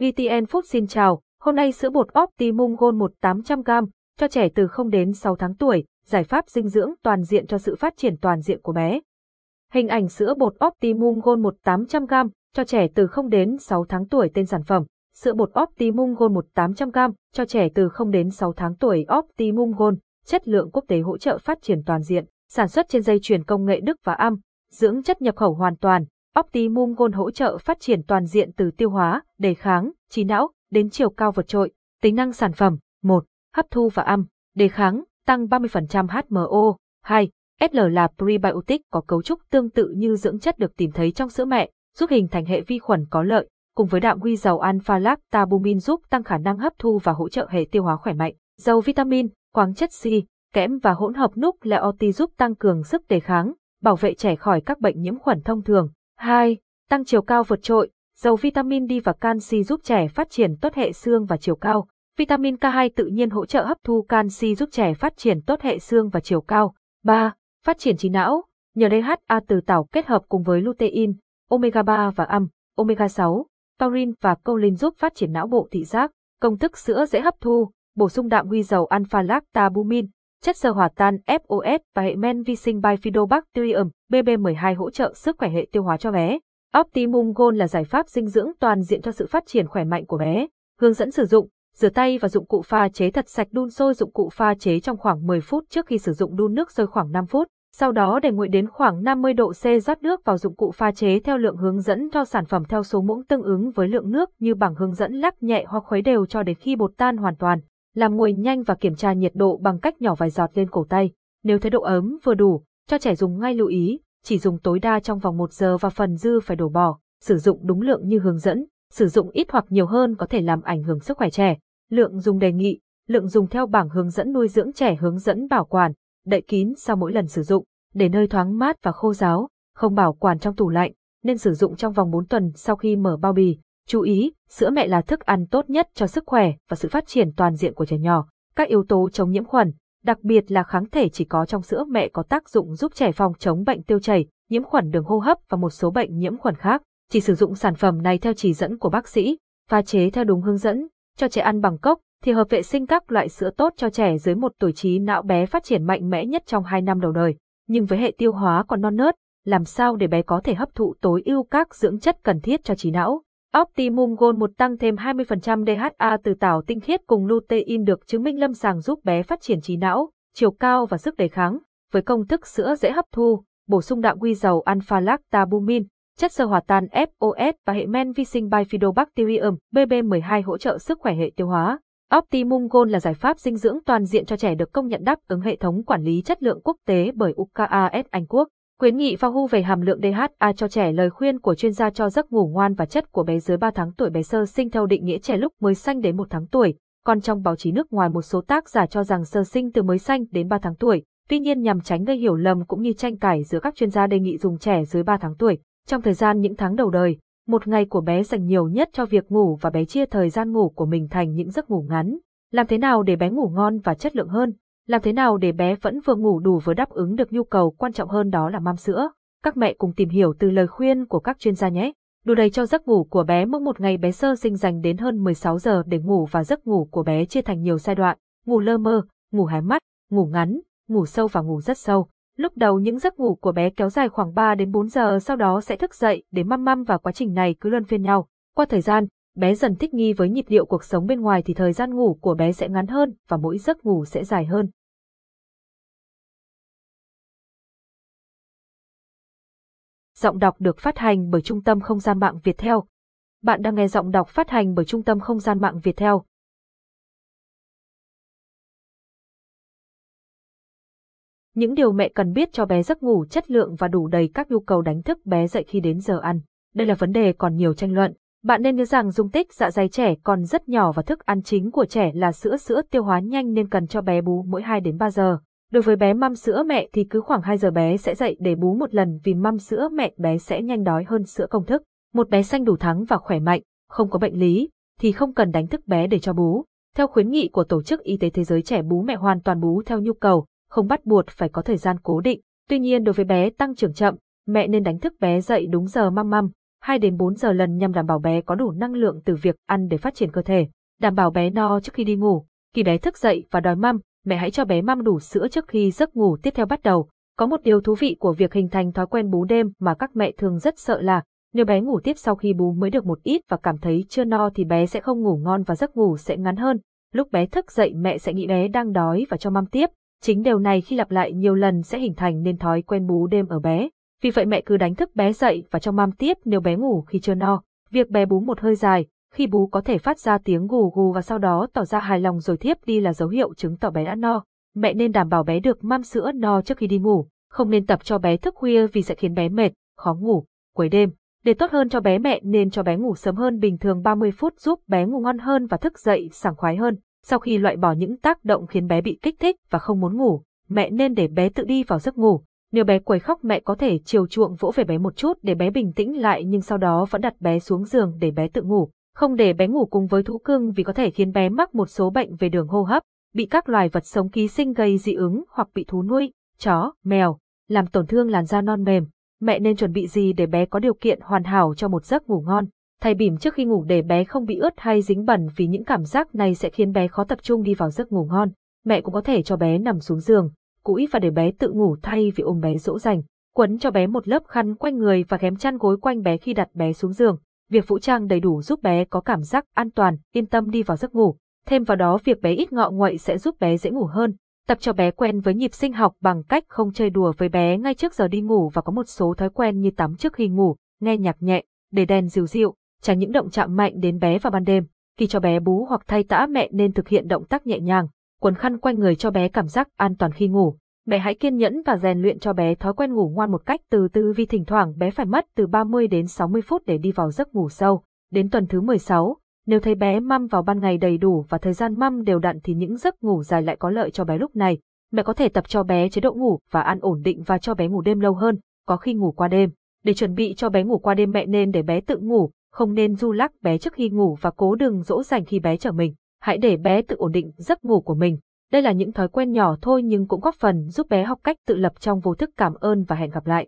VTN Food xin chào, hôm nay sữa bột Optimum Gold 1 800g cho trẻ từ 0 đến 6 tháng tuổi, giải pháp dinh dưỡng toàn diện cho sự phát triển toàn diện của bé. Hình ảnh sữa bột Optimum Gold 1 800g cho trẻ từ 0 đến 6 tháng tuổi tên sản phẩm. Sữa bột Optimum Gold 1 800g cho trẻ từ 0 đến 6 tháng tuổi Optimum Gold, chất lượng quốc tế hỗ trợ phát triển toàn diện, sản xuất trên dây chuyền công nghệ Đức và Am, dưỡng chất nhập khẩu hoàn toàn, Optimum Gold hỗ trợ phát triển toàn diện từ tiêu hóa, đề kháng, trí não, đến chiều cao vượt trội. Tính năng sản phẩm 1. Hấp thu và âm, đề kháng, tăng 30% HMO. 2. SL là prebiotic có cấu trúc tương tự như dưỡng chất được tìm thấy trong sữa mẹ, giúp hình thành hệ vi khuẩn có lợi, cùng với đạm huy dầu alpha-lactalbumin giúp tăng khả năng hấp thu và hỗ trợ hệ tiêu hóa khỏe mạnh. Dầu vitamin, khoáng chất C, kẽm và hỗn hợp nucleotide giúp tăng cường sức đề kháng, bảo vệ trẻ khỏi các bệnh nhiễm khuẩn thông thường. 2. Tăng chiều cao vượt trội, dầu vitamin D và canxi giúp trẻ phát triển tốt hệ xương và chiều cao. Vitamin K2 tự nhiên hỗ trợ hấp thu canxi giúp trẻ phát triển tốt hệ xương và chiều cao. 3. Phát triển trí não, nhờ DHA từ tảo kết hợp cùng với lutein, omega 3 và âm, omega 6, taurin và choline giúp phát triển não bộ thị giác. Công thức sữa dễ hấp thu, bổ sung đạm huy dầu alpha lactabumin, chất sơ hòa tan FOS và hệ men vi sinh Bifidobacterium BB12 hỗ trợ sức khỏe hệ tiêu hóa cho bé. Optimum Gold là giải pháp dinh dưỡng toàn diện cho sự phát triển khỏe mạnh của bé. Hướng dẫn sử dụng, rửa tay và dụng cụ pha chế thật sạch đun sôi dụng cụ pha chế trong khoảng 10 phút trước khi sử dụng đun nước sôi khoảng 5 phút. Sau đó để nguội đến khoảng 50 độ C rót nước vào dụng cụ pha chế theo lượng hướng dẫn cho sản phẩm theo số muỗng tương ứng với lượng nước như bảng hướng dẫn lắc nhẹ hoặc khuấy đều cho đến khi bột tan hoàn toàn làm nguội nhanh và kiểm tra nhiệt độ bằng cách nhỏ vài giọt lên cổ tay. Nếu thấy độ ấm vừa đủ, cho trẻ dùng ngay lưu ý, chỉ dùng tối đa trong vòng 1 giờ và phần dư phải đổ bỏ, sử dụng đúng lượng như hướng dẫn, sử dụng ít hoặc nhiều hơn có thể làm ảnh hưởng sức khỏe trẻ. Lượng dùng đề nghị, lượng dùng theo bảng hướng dẫn nuôi dưỡng trẻ hướng dẫn bảo quản, đậy kín sau mỗi lần sử dụng, để nơi thoáng mát và khô ráo, không bảo quản trong tủ lạnh, nên sử dụng trong vòng 4 tuần sau khi mở bao bì. Chú ý, sữa mẹ là thức ăn tốt nhất cho sức khỏe và sự phát triển toàn diện của trẻ nhỏ. Các yếu tố chống nhiễm khuẩn, đặc biệt là kháng thể chỉ có trong sữa mẹ có tác dụng giúp trẻ phòng chống bệnh tiêu chảy, nhiễm khuẩn đường hô hấp và một số bệnh nhiễm khuẩn khác. Chỉ sử dụng sản phẩm này theo chỉ dẫn của bác sĩ, pha chế theo đúng hướng dẫn, cho trẻ ăn bằng cốc, thì hợp vệ sinh các loại sữa tốt cho trẻ dưới một tuổi trí não bé phát triển mạnh mẽ nhất trong 2 năm đầu đời. Nhưng với hệ tiêu hóa còn non nớt, làm sao để bé có thể hấp thụ tối ưu các dưỡng chất cần thiết cho trí não? Optimum Gold một tăng thêm 20% DHA từ tảo tinh khiết cùng lutein được chứng minh lâm sàng giúp bé phát triển trí não, chiều cao và sức đề kháng. Với công thức sữa dễ hấp thu, bổ sung đạm quy dầu alpha lactabumin, chất sơ hòa tan FOS và hệ men vi sinh Bifidobacterium BB12 hỗ trợ sức khỏe hệ tiêu hóa. Optimum Gold là giải pháp dinh dưỡng toàn diện cho trẻ được công nhận đáp ứng hệ thống quản lý chất lượng quốc tế bởi UKAS Anh Quốc. Khuyến nghị pha hu về hàm lượng DHA cho trẻ lời khuyên của chuyên gia cho giấc ngủ ngoan và chất của bé dưới 3 tháng tuổi bé sơ sinh theo định nghĩa trẻ lúc mới sanh đến 1 tháng tuổi, còn trong báo chí nước ngoài một số tác giả cho rằng sơ sinh từ mới sanh đến 3 tháng tuổi. Tuy nhiên nhằm tránh gây hiểu lầm cũng như tranh cãi giữa các chuyên gia đề nghị dùng trẻ dưới 3 tháng tuổi. Trong thời gian những tháng đầu đời, một ngày của bé dành nhiều nhất cho việc ngủ và bé chia thời gian ngủ của mình thành những giấc ngủ ngắn. Làm thế nào để bé ngủ ngon và chất lượng hơn? Làm thế nào để bé vẫn vừa ngủ đủ vừa đáp ứng được nhu cầu quan trọng hơn đó là măm sữa? Các mẹ cùng tìm hiểu từ lời khuyên của các chuyên gia nhé. Đủ đầy cho giấc ngủ của bé mỗi một ngày bé sơ sinh dành đến hơn 16 giờ để ngủ và giấc ngủ của bé chia thành nhiều giai đoạn, ngủ lơ mơ, ngủ hé mắt, ngủ ngắn, ngủ sâu và ngủ rất sâu. Lúc đầu những giấc ngủ của bé kéo dài khoảng 3 đến 4 giờ sau đó sẽ thức dậy để măm măm và quá trình này cứ luân phiên nhau. Qua thời gian, bé dần thích nghi với nhịp điệu cuộc sống bên ngoài thì thời gian ngủ của bé sẽ ngắn hơn và mỗi giấc ngủ sẽ dài hơn. Giọng đọc được phát hành bởi Trung tâm Không gian mạng Việt Theo. Bạn đang nghe giọng đọc phát hành bởi Trung tâm Không gian mạng Việt Theo. Những điều mẹ cần biết cho bé giấc ngủ, chất lượng và đủ đầy các nhu cầu đánh thức bé dậy khi đến giờ ăn. Đây là vấn đề còn nhiều tranh luận. Bạn nên nhớ rằng dung tích dạ dày trẻ còn rất nhỏ và thức ăn chính của trẻ là sữa sữa tiêu hóa nhanh nên cần cho bé bú mỗi 2 đến 3 giờ. Đối với bé măm sữa mẹ thì cứ khoảng 2 giờ bé sẽ dậy để bú một lần vì măm sữa mẹ bé sẽ nhanh đói hơn sữa công thức. Một bé xanh đủ thắng và khỏe mạnh, không có bệnh lý, thì không cần đánh thức bé để cho bú. Theo khuyến nghị của Tổ chức Y tế Thế giới trẻ bú mẹ hoàn toàn bú theo nhu cầu, không bắt buộc phải có thời gian cố định. Tuy nhiên đối với bé tăng trưởng chậm, mẹ nên đánh thức bé dậy đúng giờ măm măm, 2 đến 4 giờ lần nhằm đảm bảo bé có đủ năng lượng từ việc ăn để phát triển cơ thể, đảm bảo bé no trước khi đi ngủ. Khi bé thức dậy và đói măm, mẹ hãy cho bé măm đủ sữa trước khi giấc ngủ tiếp theo bắt đầu. Có một điều thú vị của việc hình thành thói quen bú đêm mà các mẹ thường rất sợ là nếu bé ngủ tiếp sau khi bú mới được một ít và cảm thấy chưa no thì bé sẽ không ngủ ngon và giấc ngủ sẽ ngắn hơn. Lúc bé thức dậy mẹ sẽ nghĩ bé đang đói và cho măm tiếp. Chính điều này khi lặp lại nhiều lần sẽ hình thành nên thói quen bú đêm ở bé. Vì vậy mẹ cứ đánh thức bé dậy và cho mam tiếp nếu bé ngủ khi chưa no. Việc bé bú một hơi dài, khi bú có thể phát ra tiếng gù gù và sau đó tỏ ra hài lòng rồi thiếp đi là dấu hiệu chứng tỏ bé đã no. Mẹ nên đảm bảo bé được mam sữa no trước khi đi ngủ, không nên tập cho bé thức khuya vì sẽ khiến bé mệt, khó ngủ, quấy đêm. Để tốt hơn cho bé mẹ nên cho bé ngủ sớm hơn bình thường 30 phút giúp bé ngủ ngon hơn và thức dậy sảng khoái hơn. Sau khi loại bỏ những tác động khiến bé bị kích thích và không muốn ngủ, mẹ nên để bé tự đi vào giấc ngủ. Nếu bé quấy khóc mẹ có thể chiều chuộng vỗ về bé một chút để bé bình tĩnh lại nhưng sau đó vẫn đặt bé xuống giường để bé tự ngủ. Không để bé ngủ cùng với thú cưng vì có thể khiến bé mắc một số bệnh về đường hô hấp, bị các loài vật sống ký sinh gây dị ứng hoặc bị thú nuôi, chó, mèo, làm tổn thương làn da non mềm. Mẹ nên chuẩn bị gì để bé có điều kiện hoàn hảo cho một giấc ngủ ngon. Thay bỉm trước khi ngủ để bé không bị ướt hay dính bẩn vì những cảm giác này sẽ khiến bé khó tập trung đi vào giấc ngủ ngon. Mẹ cũng có thể cho bé nằm xuống giường, cũi và để bé tự ngủ thay vì ôm bé dỗ dành. Quấn cho bé một lớp khăn quanh người và ghém chăn gối quanh bé khi đặt bé xuống giường. Việc vũ trang đầy đủ giúp bé có cảm giác an toàn, yên tâm đi vào giấc ngủ. Thêm vào đó việc bé ít ngọ nguậy sẽ giúp bé dễ ngủ hơn. Tập cho bé quen với nhịp sinh học bằng cách không chơi đùa với bé ngay trước giờ đi ngủ và có một số thói quen như tắm trước khi ngủ, nghe nhạc nhẹ, để đèn dịu dịu, tránh những động chạm mạnh đến bé vào ban đêm. Khi cho bé bú hoặc thay tã mẹ nên thực hiện động tác nhẹ nhàng, quấn khăn quanh người cho bé cảm giác an toàn khi ngủ. Mẹ hãy kiên nhẫn và rèn luyện cho bé thói quen ngủ ngoan một cách từ từ vì thỉnh thoảng bé phải mất từ 30 đến 60 phút để đi vào giấc ngủ sâu. Đến tuần thứ 16, nếu thấy bé măm vào ban ngày đầy đủ và thời gian măm đều đặn thì những giấc ngủ dài lại có lợi cho bé lúc này. Mẹ có thể tập cho bé chế độ ngủ và ăn ổn định và cho bé ngủ đêm lâu hơn, có khi ngủ qua đêm. Để chuẩn bị cho bé ngủ qua đêm mẹ nên để bé tự ngủ, không nên du lắc bé trước khi ngủ và cố đừng dỗ dành khi bé trở mình. Hãy để bé tự ổn định giấc ngủ của mình. Đây là những thói quen nhỏ thôi nhưng cũng góp phần giúp bé học cách tự lập trong vô thức cảm ơn và hẹn gặp lại.